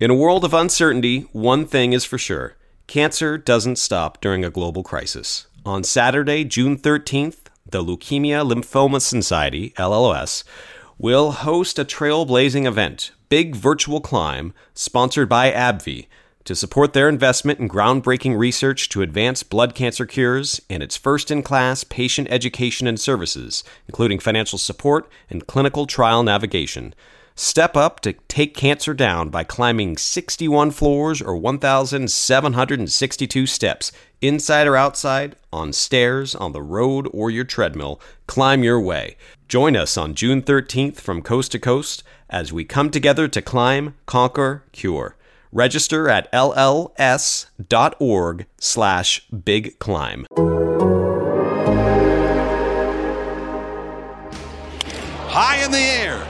In a world of uncertainty, one thing is for sure cancer doesn't stop during a global crisis. On Saturday, June 13th, the Leukemia Lymphoma Society, LLS, will host a trailblazing event, Big Virtual Climb, sponsored by AbbVie, to support their investment in groundbreaking research to advance blood cancer cures and its first in class patient education and services, including financial support and clinical trial navigation. Step up to take cancer down by climbing 61 floors or 1,762 steps, inside or outside, on stairs, on the road, or your treadmill. Climb your way. Join us on June 13th from coast to coast as we come together to climb, conquer, cure. Register at lls.org slash big climb. High in the air.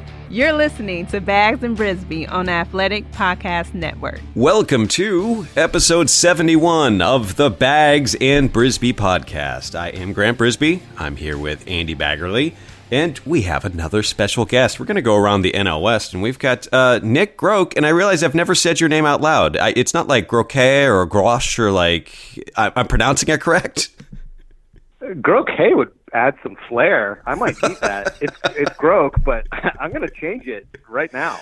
You're listening to Bags and Brisbee on Athletic Podcast Network. Welcome to episode 71 of the Bags and Brisbee podcast. I am Grant Brisbee. I'm here with Andy Baggarly. And we have another special guest. We're going to go around the NL West, and we've got uh, Nick Groke. And I realize I've never said your name out loud. I, it's not like Groke or Grosh or like I, I'm pronouncing it correct. Groke would add some flair. I might keep that. it's it's Groke, but I'm going to change it right now.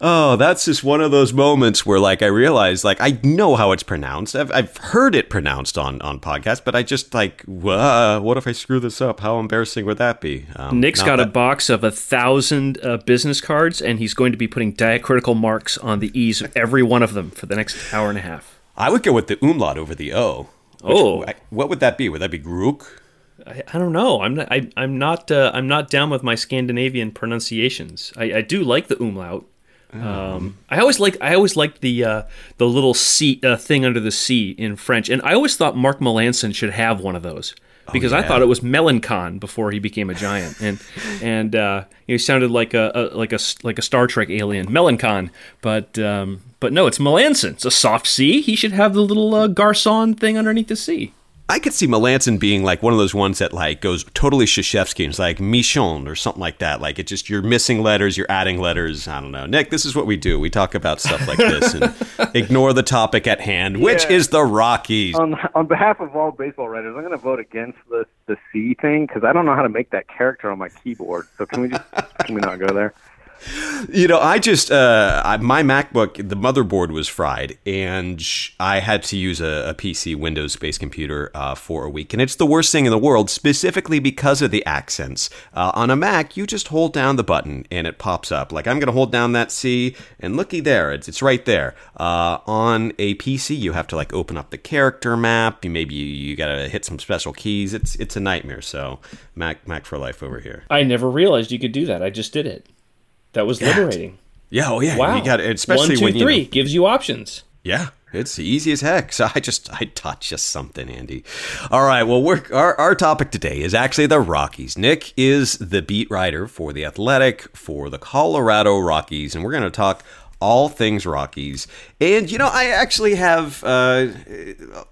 Oh, that's just one of those moments where, like, I realize, like, I know how it's pronounced. I've, I've heard it pronounced on on podcasts, but I just like, what if I screw this up? How embarrassing would that be? Um, Nick's got that- a box of a thousand uh, business cards, and he's going to be putting diacritical marks on the e's of every one of them for the next hour and a half. I would go with the umlaut over the o. oh, what would that be? Would that be Grook? I, I don't know. I'm not. I, am not. Uh, I'm not down with my Scandinavian pronunciations. I, I do like the umlaut. Um, I always like. I always liked the uh, the little C uh, thing under the C in French, and I always thought Mark Melancon should have one of those because oh, yeah. I thought it was Melancon before he became a giant, and and uh, he sounded like a, a, like a like a Star Trek alien, Melancon. But um, but no, it's Melancon. It's a soft C. He should have the little uh, Garcon thing underneath the C. I could see Melancon being like one of those ones that like goes totally Krzyzewski and it's like Michon or something like that. Like it just you're missing letters, you're adding letters. I don't know. Nick, this is what we do. We talk about stuff like this and ignore the topic at hand, which yeah. is the Rockies. On, on behalf of all baseball writers, I'm going to vote against the the C thing because I don't know how to make that character on my keyboard. So can we just can we not go there? You know, I just uh, my MacBook, the motherboard was fried, and I had to use a, a PC Windows based computer uh, for a week, and it's the worst thing in the world, specifically because of the accents. Uh, on a Mac, you just hold down the button and it pops up. Like I'm going to hold down that C, and looky there, it's it's right there. Uh, on a PC, you have to like open up the character map. You maybe you, you got to hit some special keys. It's it's a nightmare. So Mac Mac for life over here. I never realized you could do that. I just did it. That was liberating. Yeah, oh yeah. Wow. You got it, especially One, two, when you know, gives you options. Yeah, it's easy as heck. So I just I taught you something, Andy. All right. Well, we're, our our topic today is actually the Rockies. Nick is the beat writer for the Athletic for the Colorado Rockies, and we're going to talk all things Rockies. And you know, I actually have uh,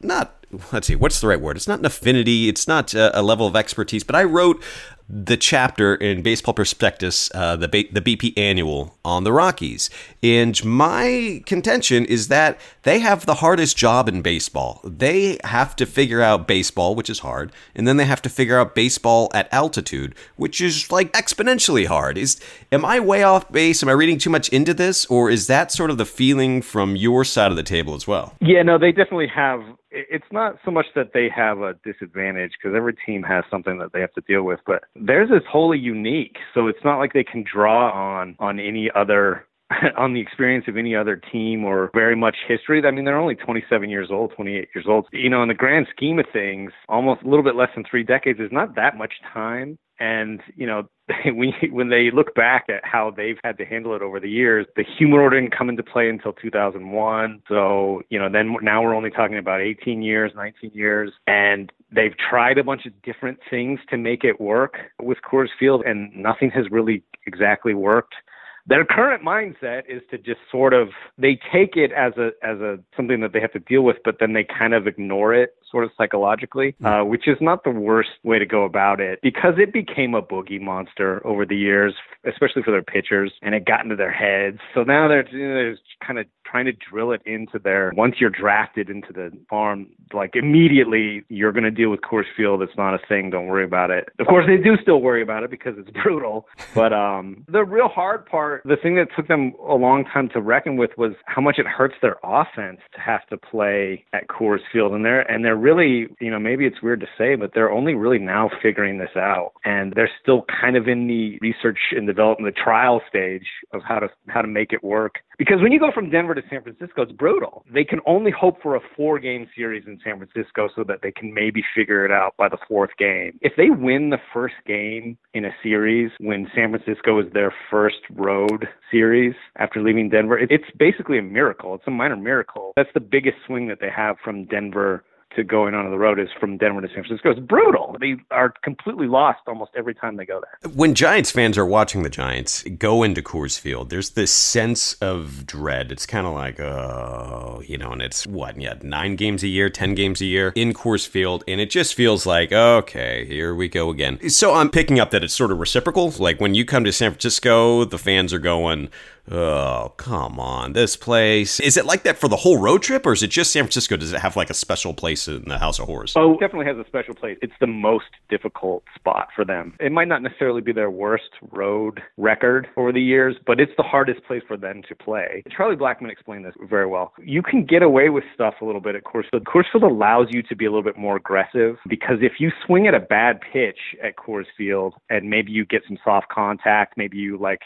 not let's see, what's the right word? It's not an affinity, it's not a, a, level of expertise, but I wrote the chapter in Baseball Prospectus, uh, the the BP Annual on the Rockies, and my contention is that they have the hardest job in baseball. They have to figure out baseball, which is hard, and then they have to figure out baseball at altitude, which is like exponentially hard. Is am I way off base? Am I reading too much into this, or is that sort of the feeling from your side of the table as well? Yeah, no, they definitely have it's not so much that they have a disadvantage because every team has something that they have to deal with, but theirs is wholly unique. So it's not like they can draw on on any other on the experience of any other team or very much history. I mean, they're only 27 years old, 28 years old. You know, in the grand scheme of things, almost a little bit less than three decades is not that much time And you know, when when they look back at how they've had to handle it over the years, the humidor didn't come into play until 2001. So you know, then now we're only talking about 18 years, 19 years, and they've tried a bunch of different things to make it work with Coors Field, and nothing has really exactly worked their current mindset is to just sort of they take it as a as a something that they have to deal with but then they kind of ignore it sort of psychologically, mm. uh, which is not the worst way to go about it because it became a boogie monster over the years, especially for their pitchers, and it got into their heads. So now they're, you know, they're kind of trying to drill it into their, once you're drafted into the farm, like immediately you're going to deal with Coors Field. It's not a thing. Don't worry about it. Of course, they do still worry about it because it's brutal. But um, the real hard part, the thing that took them a long time to reckon with was how much it hurts their offense to have to play at Coors Field. And they're, and they're really, you know, maybe it's weird to say, but they're only really now figuring this out, and they're still kind of in the research and development, the trial stage of how to how to make it work. Because when you go from Denver to San Francisco, it's brutal. They can only hope for a four game series in San Francisco so that they can maybe figure it out by the fourth game. If they win the first game in a series when San Francisco is their first road series after leaving Denver, it's basically a miracle. It's a minor miracle. That's the biggest swing that they have from Denver to going on the road is from Denver to San Francisco. It's brutal. They are completely lost almost every time they go there. When Giants fans are watching the Giants go into Coors Field, there's this sense of dread. It's kind of like, oh, you know, and it's what, yeah, nine games a year, 10 games a year in Coors Field. And it just feels like, okay, here we go again. So I'm picking up that it's sort of reciprocal. Like when you come to San Francisco, the fans are going, Oh, come on. This place. Is it like that for the whole road trip, or is it just San Francisco? Does it have like a special place in the House of Horrors? Oh, definitely has a special place. It's the most difficult spot for them. It might not necessarily be their worst road record over the years, but it's the hardest place for them to play. Charlie Blackmon explained this very well. You can get away with stuff a little bit at Coors Field. Coors Field allows you to be a little bit more aggressive because if you swing at a bad pitch at Coors Field and maybe you get some soft contact, maybe you like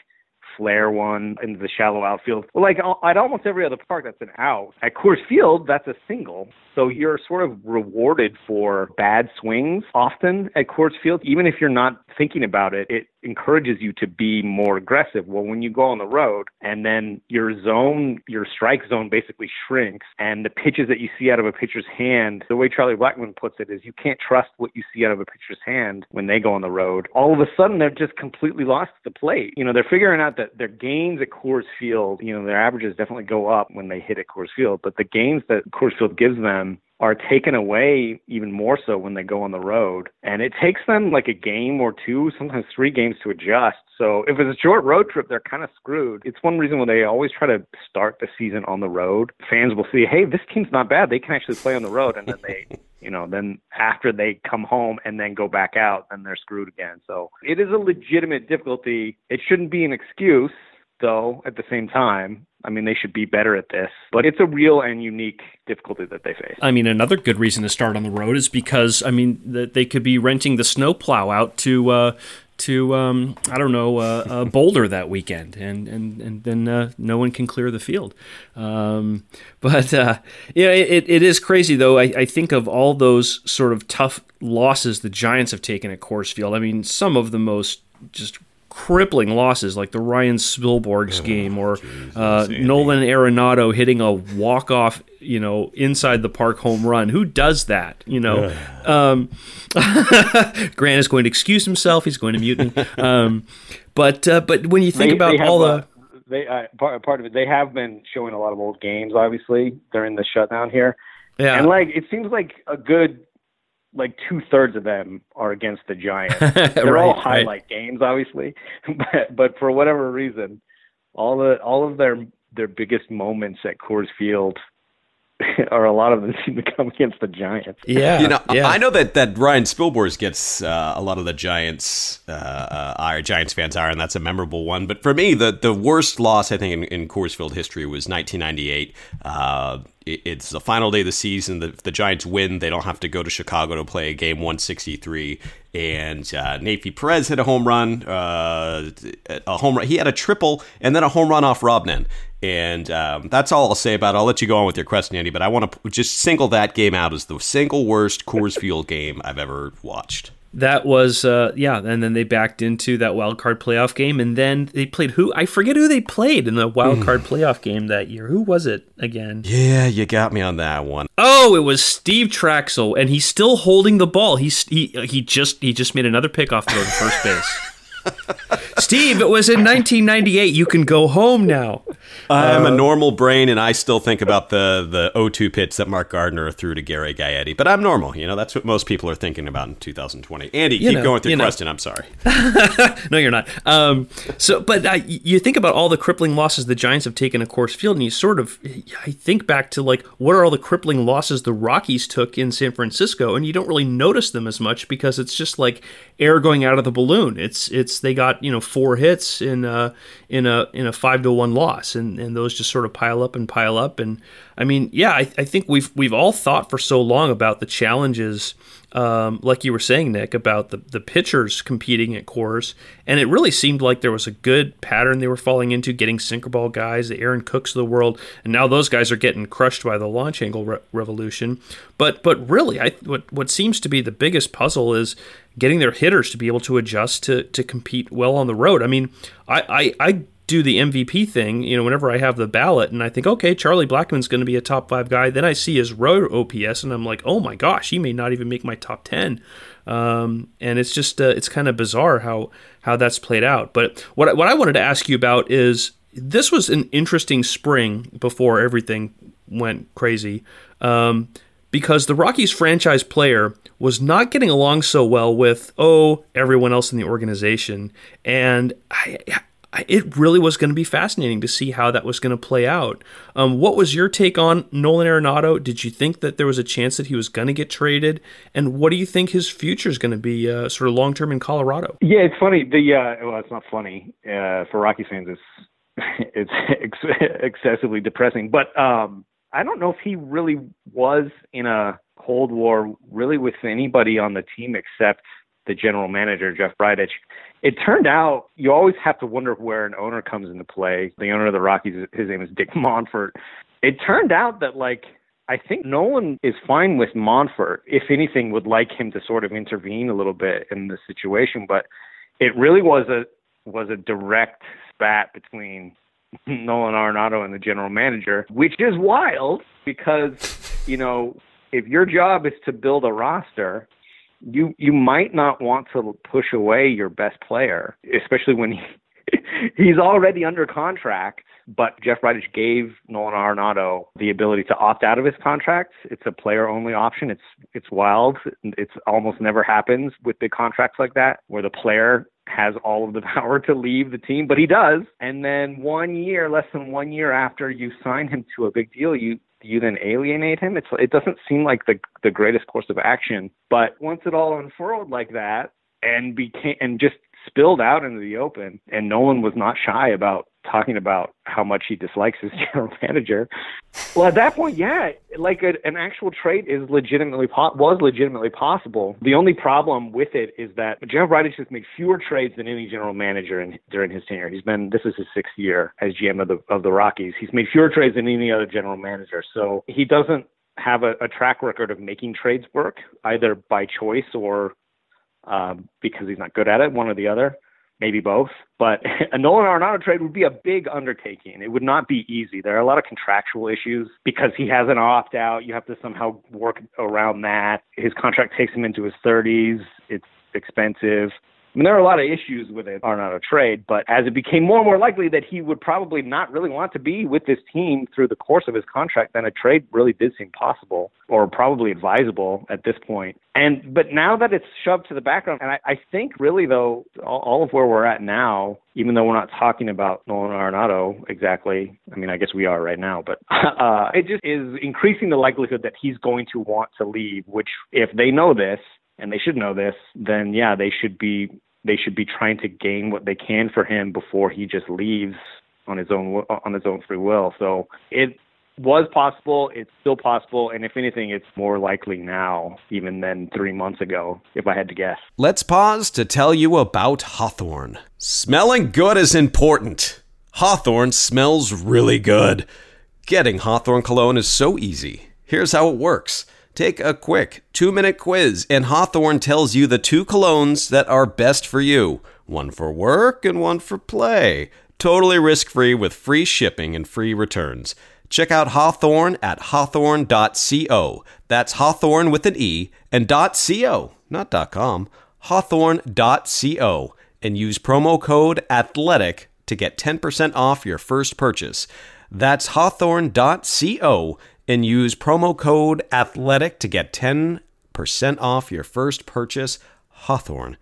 flare one into the shallow outfield. Like at almost every other park, that's an out. At Coors Field, that's a single. So you're sort of rewarded for bad swings often at Coors Field, even if you're not thinking about it. It encourages you to be more aggressive. Well, when you go on the road and then your zone, your strike zone basically shrinks, and the pitches that you see out of a pitcher's hand, the way Charlie Blackmon puts it is you can't trust what you see out of a pitcher's hand when they go on the road. All of a sudden, they're just completely lost at the plate. You know, they're figuring out that their gains at Coors Field, you know, their averages definitely go up when they hit at Coors Field, but the gains that Coors Field gives them are taken away even more so when they go on the road. And it takes them like a game or two, sometimes three games to adjust. So if it's a short road trip, they're kind of screwed. It's one reason why they always try to start the season on the road. Fans will see, hey, this team's not bad. They can actually play on the road. And then they, you know, then after they come home and then go back out, then they're screwed again. So it is a legitimate difficulty. It shouldn't be an excuse though, at the same time. I mean, they should be better at this, but it's a real and unique difficulty that they face. I mean, another good reason to start on the road is because, I mean, that they could be renting the snowplow out to, uh, to um, I don't know uh, uh, Boulder that weekend, and and and then uh, no one can clear the field. Um, but uh, yeah, it, it is crazy though. I, I think of all those sort of tough losses the Giants have taken at Coors Field. I mean, some of the most just crippling losses like the Ryan Spilborghs oh, game or uh, Nolan Arenado hitting a walk off, you know, inside the park home run. Who does that? You know, um, Grant is going to excuse himself. He's going to mute me. Um, but uh, but when you think they, about they all the they uh, part, part of it, they have been showing a lot of old games. Obviously, during the shutdown here. Yeah. And like it seems like a good like two thirds of them are against the Giants. They're right, all highlight right. games, obviously, but but for whatever reason, all the all of their their biggest moments at Coors Field or a lot of them seem to come against the Giants. Yeah, you know, yeah. I know that that Ryan Spilborghs gets uh, a lot of the Giants, uh, uh, our Giants fans are, and that's a memorable one. But for me, the the worst loss I think in, in Coors Field history was 1998. It's the final day of the season. The, the, Giants win. They don't have to go to Chicago to play game 163. And uh, Perez hit a home run, uh, a home run. He had a triple and then a home run off Robb Nen. And um, that's all I'll say about it. I'll let you go on with your question, Andy, but I want to just single that game out as the single worst Coors Field game I've ever watched. That was uh, yeah, and then they backed into that wild card playoff game, and then they played who I forget who they played in the wild card playoff game that year. Who was it again? Yeah, you got me on that one. Oh, it was Steve Trachsel, and he's still holding the ball. He's he he just he just made another pickoff throw to first base. Steve, it was in 1998. You can go home now. I'm a normal brain, and I still think about the the 0-2 pitch that Mark Gardner threw to Gary Gaetti. But I'm normal. You know, that's what most people are thinking about in 2020. Andy, keep know, going with your you know. question. I'm sorry. no, you're not. Um, so, but uh, you think about all the crippling losses the Giants have taken at Coors Field, and you sort of, I think back to like, what are all the crippling losses the Rockies took in San Francisco, and you don't really notice them as much because it's just like air going out of the balloon. It's it's they got you know four hits in a in a in a five to one loss, and and those just sort of pile up and pile up, and I mean, yeah, I, I think we've we've all thought for so long about the challenges um, like you were saying, Nick, about the, the pitchers competing at Coors, and it really seemed like there was a good pattern they were falling into, getting sinker ball guys, the Aaron Cooks of the world, and now those guys are getting crushed by the launch angle re- revolution. But but really, I what what seems to be the biggest puzzle is getting their hitters to be able to adjust to to compete well on the road. I mean, I I, I do the MVP thing, you know, whenever I have the ballot and I think, okay, Charlie Blackmon's going to be a top five guy. Then I see his road OPS and I'm like, oh my gosh, he may not even make my top 10. Um, and it's just, uh, it's kind of bizarre how, how that's played out. But what, what I wanted to ask you about is this was an interesting spring before everything went crazy. Um, because the Rockies franchise player was not getting along so well with oh everyone else in the organization, and I, I, it really was going to be fascinating to see how that was going to play out. Um, what was your take on Nolan Arenado? Did you think that there was a chance that he was going to get traded, and what do you think his future is going to be, uh, sort of long term in Colorado? Yeah, it's funny. The uh, well, it's not funny uh, for Rocky fans. It's it's ex- excessively depressing. But um, I don't know if he really was in a cold war really with anybody on the team except the general manager Jeff Bridich. It turned out you always have to wonder where an owner comes into play. The owner of the Rockies, his name is Dick Monfort. It turned out that like I think Nolan is fine with Monfort. If anything, would like him to sort of intervene a little bit in the situation. But it really was a was a direct spat between Nolan Arenado and the general manager, which is wild because you know if your job is to build a roster, you you might not want to push away your best player, especially when he, he's already under contract. But Jeff Bridich gave Nolan Arenado the ability to opt out of his contract. It's a player-only option. It's it's wild. It's almost never happens with big contracts like that, where the player has all of the power to leave the team, but he does. And then one year, less than one year after you sign him to a big deal, you you then alienate him. It's it doesn't seem like the the greatest course of action. But once it all unfurled like that and became and just spilled out into the open, and Nolan was not shy about talking about how much he dislikes his general manager. Well, at that point, yeah, like a, an actual trade is legitimately po- was legitimately possible. The only problem with it is that Jeff Bridich has made fewer trades than any general manager in, during his tenure. He's been this is his sixth year as GM of the of the Rockies. He's made fewer trades than any other general manager. So he doesn't have a, a track record of making trades work either by choice or um, because he's not good at it, one or the other maybe both. But a Nolan Arenado trade would be a big undertaking. It would not be easy. There are a lot of contractual issues because he has an opt out. You have to somehow work around that. His contract takes him into his 30s. It's expensive. I mean, there are a lot of issues with it Arenado trade, but as it became more and more likely that he would probably not really want to be with this team through the course of his contract, then a trade really did seem possible or probably advisable at this point. And but now that it's shoved to the background, and I, I think really though, all, all of where we're at now, even though we're not talking about Nolan Arenado exactly, I mean, I guess we are right now, but uh, it just is increasing the likelihood that he's going to want to leave. Which, if they know this, and they should know this, then yeah, they should be they should be trying to gain what they can for him before he just leaves on his own on his own free will. So it was possible, it's still possible, and if anything, it's more likely now even than three months ago, if I had to guess. Let's pause to tell you about Hawthorne. Smelling good is important. Hawthorne smells really good. Getting Hawthorne cologne is so easy. Here's how it works. Take a quick two minute quiz, and Hawthorne tells you the two colognes that are best for you one for work and one for play. Totally risk free with free shipping and free returns. Check out Hawthorne at hawthorne.co. That's Hawthorne with an E and .co, not .com. Hawthorne.co and use promo code ATHLETIC to get 10% off your first purchase. That's hawthorne.co and use promo code ATHLETIC to get 10% off your first purchase. Hawthorne.co.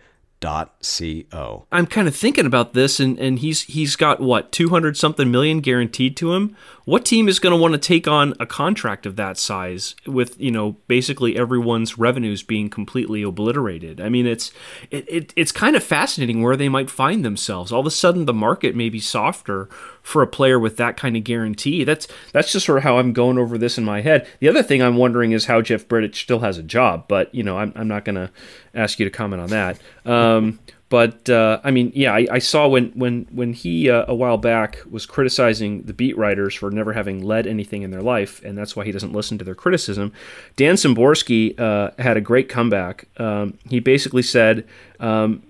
I'm kind of thinking about this, and, and he's he's got what 200 something million guaranteed to him. What team is going to want to take on a contract of that size with you know basically everyone's revenues being completely obliterated? I mean, it's it, it it's kind of fascinating where they might find themselves. All of a sudden, the market may be softer for a player with that kind of guarantee. That's that's just sort of how I'm going over this in my head. The other thing I'm wondering is how Jeff Bridich still has a job, but you know I'm I'm not going to ask you to comment on that. Um, but uh, I mean, yeah, I, I, saw when when when he uh, a while back was criticizing the beat writers for never having led anything in their life, and that's why he doesn't listen to their criticism. Dan Szymborski uh, had a great comeback. Um, he basically said. Um,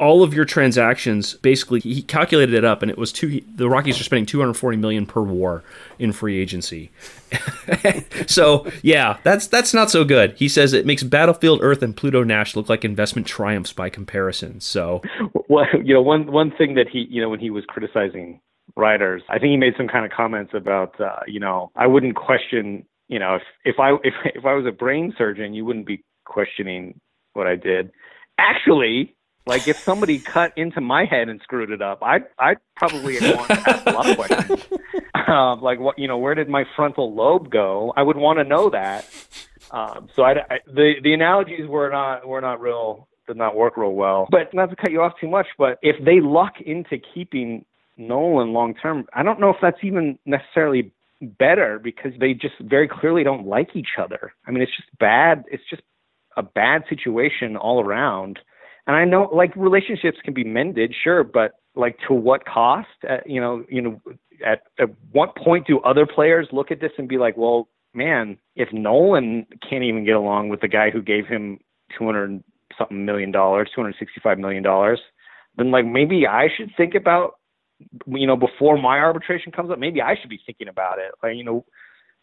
all of your transactions basically he calculated it up and it was two the rockies are spending 240 million per war in free agency. So yeah that's that's not so good. He says it makes battlefield earth and pluto nash look like investment triumphs by comparison. So well you know one one thing that he you know when he was criticizing writers i think he made some kind of comments about uh, you know i wouldn't question you know if if i if, if i was a brain surgeon you wouldn't be questioning what i did. Actually like if somebody cut into my head and screwed it up, I'd I'd probably want to ask a lot of questions. Um, like what you know, where did my frontal lobe go? I would want to know that. Um, so I, I, the the analogies were not were not real did not work real well. But not to cut you off too much, but if they luck into keeping Nolan long term, I don't know if that's even necessarily better because they just very clearly don't like each other. I mean, it's just bad. It's just a bad situation all around. And I know like relationships can be mended, sure, but like to what cost? Uh, you know, you know, at, at what point do other players look at this and be like, well, man, if Nolan can't even get along with the guy who gave him 200 something million dollars, 265 million dollars, then like maybe I should think about you know before my arbitration comes up, maybe I should be thinking about it. Like, you know,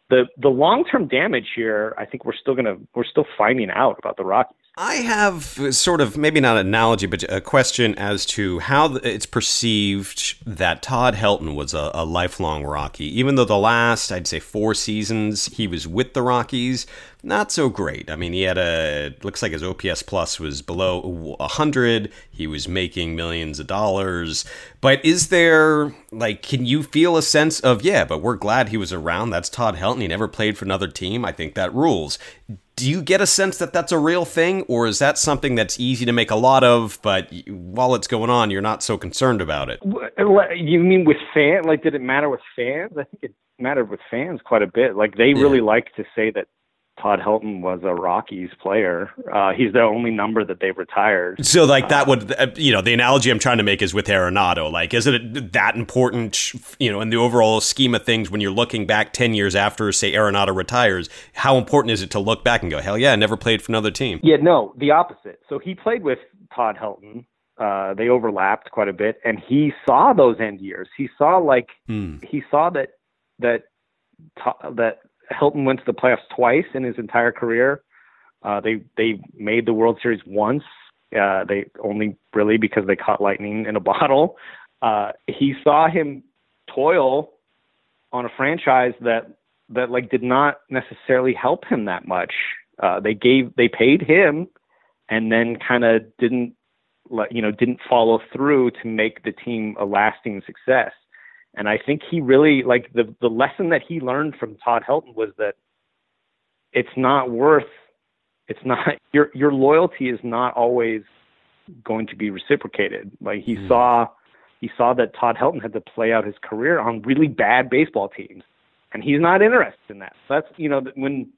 the the long term damage here, I think we're still gonna we're still finding out about the Rockies. I have sort of maybe not an analogy, but a question as to how it's perceived that Todd Helton was a, a, lifelong Rocky. Even though the last, I'd say, four seasons he was with the Rockies, not so great. I mean, he had a looks like his OPS plus was below 100. He was making millions of dollars. But is there like can you feel a sense of yeah, but we're glad he was around. That's Todd Helton. He never played for another team. I think that rules do you get a sense that that's a real thing or is that something that's easy to make a lot of but while it's going on you're not so concerned about it uh, you mean with fans like did it matter with fans i think it mattered with fans quite a bit like they really like to say that Todd Helton was a Rockies player. Uh, he's the only number that they've retired. So, like that would, uh, you know, the analogy I'm trying to make is with Arenado. Like, is it that important, you know, in the overall scheme of things when you're looking back 10 years after, say, Arenado retires? How important is it to look back and go, hell yeah, I never played for another team? Yeah, no, the opposite. So he played with Todd Helton. Uh, they overlapped quite a bit, and he saw those end years. He saw like hmm. he saw that that that Helton went to the playoffs twice in his entire career. Uh, they they made the World Series once. Uh, they only really because they caught lightning in a bottle. Uh, he saw him toil on a franchise that that like did not necessarily help him that much. Uh, they gave they paid him, and then kind of didn't you know didn't follow through to make the team a lasting success. And I think he really like the the lesson that he learned from Todd Helton was that it's not worth it's not your your loyalty is not always going to be reciprocated. Like he mm. saw he saw that Todd Helton had to play out his career on really bad baseball teams, and he's not interested in that. So that's you know when,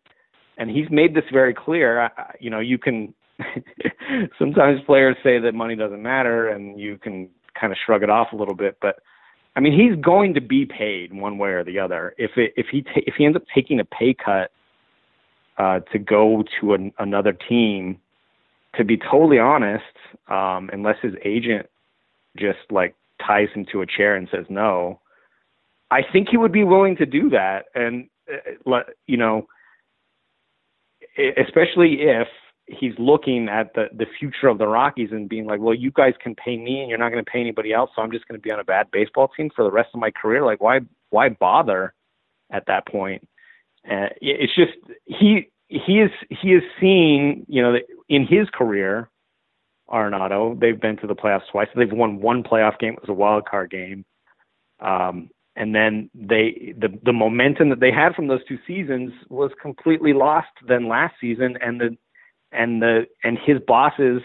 and he's made this very clear. I, you know, you can sometimes players say that money doesn't matter, and you can kind of shrug it off a little bit, but I mean, he's going to be paid one way or the other. If it, if he ta- if he ends up taking a pay cut, uh, to go to an, another team. To be totally honest, um, unless his agent just like ties him to a chair and says no, I think he would be willing to do that. And uh, you know, especially if he's looking at the the future of the Rockies and being like, well, you guys can pay me and you're not going to pay anybody else, so I'm just going to be on a bad baseball team for the rest of my career. Like, why why bother at that point? Uh, it's just he he is he is seeing you know in his career, Arenado. They've been to the playoffs twice. They've won one playoff game. It was a wild card game. Um, and then they the the momentum that they had from those two seasons was completely lost then last season and the and the and his boss's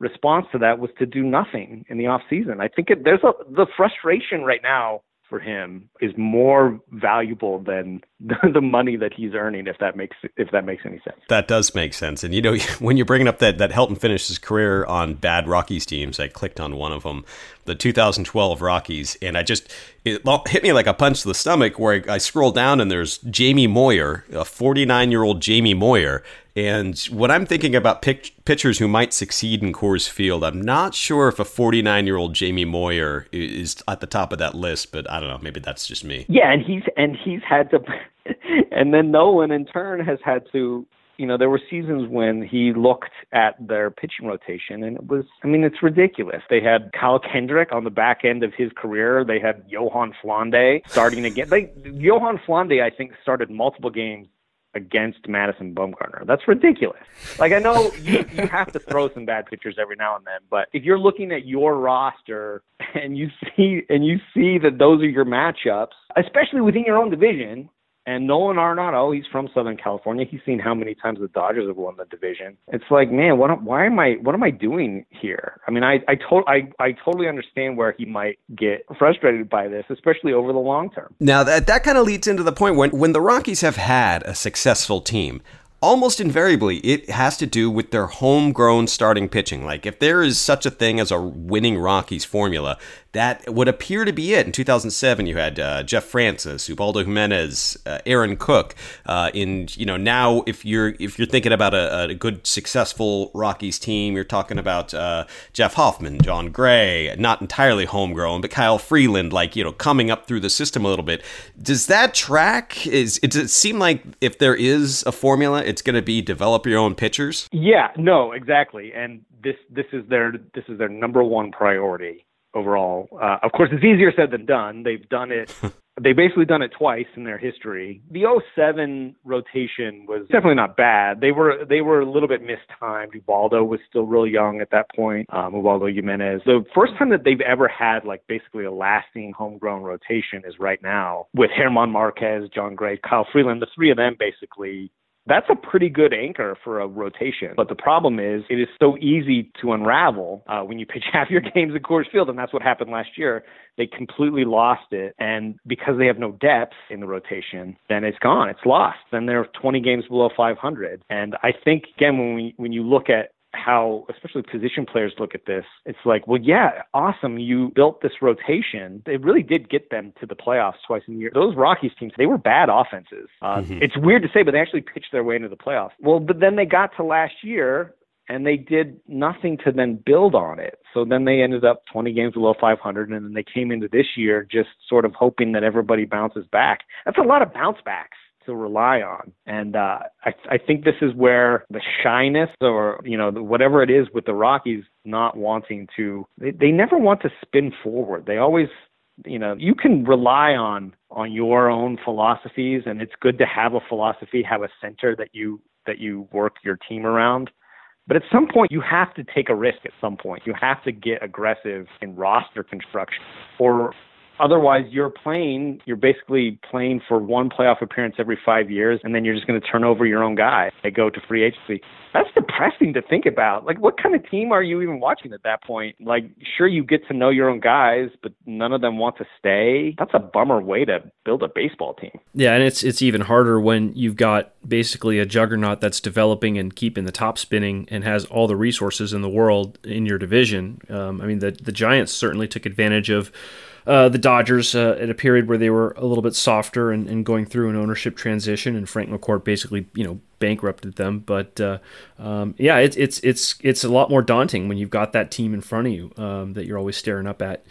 response to that was to do nothing in the off season. I think it, there's a the frustration right now for him is more valuable than the, money that he's earning if that makes if that makes any sense. That does make sense. And you know when you're bringing up that that Helton finished his career on bad Rockies teams, I clicked on one of them, the 2012 Rockies, and I just it hit me like a punch to the stomach where I, I scroll down and there's Jamie Moyer, a 49 year old Jamie Moyer, and when I'm thinking about pitchers who might succeed in Coors Field, I'm not sure if a 49 year old Jamie Moyer is at the top of that list, but I don't know. Maybe that's just me. Yeah, and he's and he's had to, and then Nolan in turn has had to. You know, there were seasons when he looked at their pitching rotation, and it was, I mean, it's ridiculous. They had Kyle Kendrick on the back end of his career. They had Yohan Flande starting again. Yohan Flande, I think, started multiple games against Madison Bumgarner. That's ridiculous. Like I know you, you have to throw some bad pitchers every now and then, but if you're looking at your roster and you see and you see that those are your matchups, especially within your own division, and Nolan Arenado, oh, he's from Southern California. He's seen how many times the Dodgers have won the division. It's like, man, what? Why am I? What am I doing here? I mean, I I, to, I I totally understand where he might get frustrated by this, especially over the long term. Now that that kind of leads into the point when when the Rockies have had a successful team almost invariably it has to do with their homegrown starting pitching. Like if there is such a thing as a winning Rockies formula, that would appear to be it. In 2007, you had uh, Jeff Francis, Ubaldo Jimenez, uh, Aaron Cook. Uh, in you know now, if you're if you're thinking about a, a good successful Rockies team, you're talking about uh, Jeff Hoffman, Jon Gray, not entirely homegrown, but Kyle Freeland, like you know coming up through the system a little bit. Does that track? Is does it seem like if there is a formula, it's going to be develop your own pitchers? Yeah, no, exactly, and this this is their this is their number one priority overall. Uh, of course, it's easier said than done. They've done it. they've basically done it twice in their history. The 07 rotation was definitely not bad. They were they were a little bit mistimed. Ubaldo was still real young at that point. Um, Ubaldo Jimenez. The first time that they've ever had like basically a lasting homegrown rotation is right now with German Marquez, Jon Gray, Kyle Freeland. The three of them basically that's a pretty good anchor for a rotation. But the problem is, it is so easy to unravel uh, when you pitch half your games at Coors Field, and that's what happened last year. They completely lost it, and because they have no depth in the rotation, then it's gone. It's lost. Then they're 20 games below 500. And I think again, when we when you look at how especially position players look at this. It's like, well, yeah, awesome. You built this rotation. It really did get them to the playoffs twice in a year. Those Rockies teams, they were bad offenses. Uh, mm-hmm. It's weird to say, but they actually pitched their way into the playoffs. Well, but then they got to last year and they did nothing to then build on it. So then they ended up 20 games below 500, and then they came into this year just sort of hoping that everybody bounces back. That's a lot of bounce backs to rely on. And uh, I, I think this is where the shyness or, you know, whatever it is with the Rockies not wanting to, they, they never want to spin forward. They always, you know, you can rely on on your own philosophies and it's good to have a philosophy, have a center that you that you work your team around. But at some point, you have to take a risk. At some point, you have to get aggressive in roster construction, or Otherwise, you're playing, you're basically playing for one playoff appearance every five years, and then you're just going to turn over your own guy. They go to free agency. That's depressing to think about. Like, what kind of team are you even watching at that point? Like, sure, you get to know your own guys, but none of them want to stay. That's a bummer way to build a baseball team. Yeah, and it's it's even harder when you've got basically a juggernaut that's developing and keeping the top spinning and has all the resources in the world in your division. Um, I mean, the the Giants certainly took advantage of uh, the Dodgers uh, at a period where they were a little bit softer and, and, going through an ownership transition, and Frank McCourt basically, you know, bankrupted them. But uh, um, yeah, it's it's it's it's a lot more daunting when you've got that team in front of you um, that you're always staring up at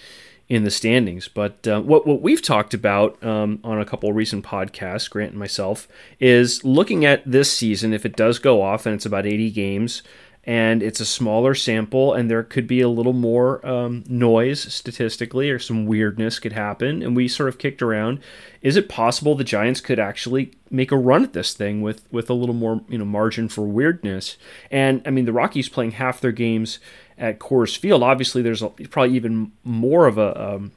in the standings. But uh, what what we've talked about um, on a couple recent podcasts, Grant and myself, is looking at this season if it does go off and it's about 80 games and it's a smaller sample, and there could be a little more um, noise statistically, or some weirdness could happen. And we sort of kicked around: is it possible the Giants could actually make a run at this thing with with a little more you know margin for weirdness? And I mean, the Rockies playing half their games at Coors Field. Obviously, there's a, probably even more of a um,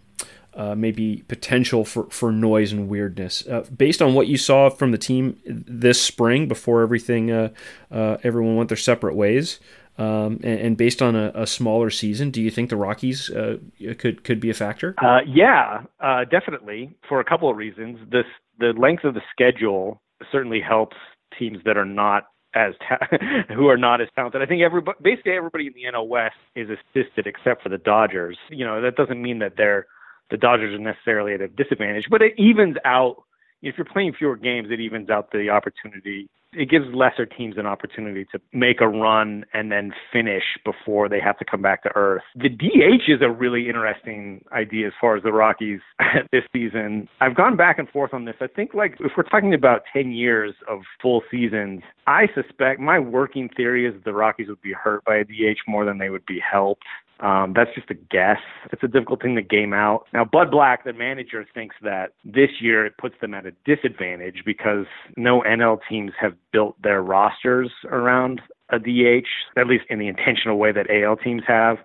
uh, maybe potential for, for noise and weirdness. Uh, based on what you saw from the team this spring, before everything, uh, uh everyone went their separate ways, um, and, and, based on a, a, smaller season, do you think the Rockies uh, could could be a factor? Uh, yeah, definitely for a couple of reasons. This the length of the schedule certainly helps teams that are not as ta- who are not as talented. I think everybody, basically everybody in the NL West is assisted except for the Dodgers. You know, that doesn't mean that they're the Dodgers are necessarily at a disadvantage, but it evens out. If you're playing fewer games, it evens out the opportunity. It gives lesser teams an opportunity to make a run and then finish before they have to come back to earth. The DH is a really interesting idea as far as the Rockies this season. I've gone back and forth on this. I think like if we're talking about 10 years of full seasons, I suspect my working theory is the Rockies would be hurt by a DH more than they would be helped. Um, that's just a guess. It's a difficult thing to game out. Now, Bud Black, the manager, thinks that this year it puts them at a disadvantage because no NL teams have built their rosters around a DH, at least in the intentional way that AL teams have.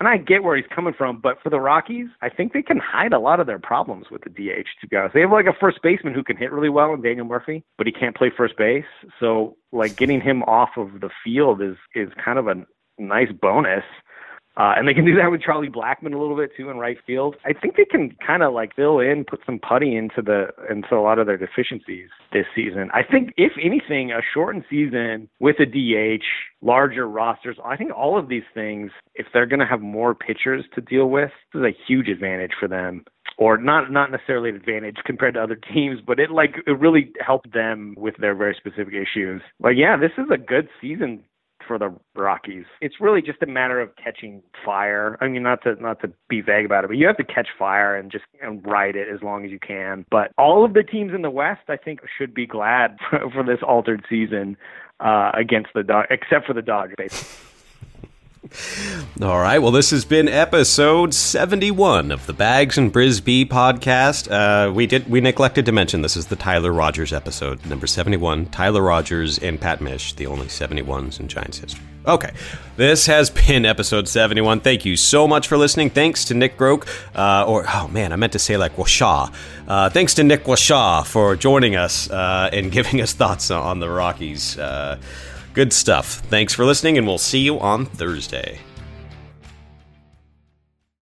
And I get where he's coming from, but for the Rockies, I think they can hide a lot of their problems with the DH. To be honest, they have like a first baseman who can hit really well in Daniel Murphy, but he can't play first base. So, like getting him off of the field is is kind of a nice bonus. Uh, and they can do that with Charlie Blackmon a little bit too in right field. I think they can kind of like fill in, put some putty into the into a lot of their deficiencies this season. I think if anything, a shortened season with a DH, larger rosters, I think all of these things, if they're going to have more pitchers to deal with, this is a huge advantage for them or not not necessarily an advantage compared to other teams, but it like it really helped them with their very specific issues. Like yeah, this is a good season for the Rockies. It's really just a matter of catching fire. I mean, not to not to be vague about it, but you have to catch fire and just and ride it as long as you can. But all of the teams in the West, I think, should be glad for, for this altered season uh, against the Dod- except for the Dodgers. All right. Well, this has been episode 71 of the Bags and Brisbee podcast. Uh, we did we neglected to mention this is the Tyler Rogers episode, number 71. Tyler Rogers and Pat Misch, the only 71s in Giants history. Okay. This has been episode 71. Thank you so much for listening. Thanks to Nick Groke, uh, or, oh man, I meant to say like Washaw. Uh, thanks to Nick Washaw for joining us uh, and giving us thoughts on the Rockies. Good stuff. Thanks for listening, and we'll see you on Thursday.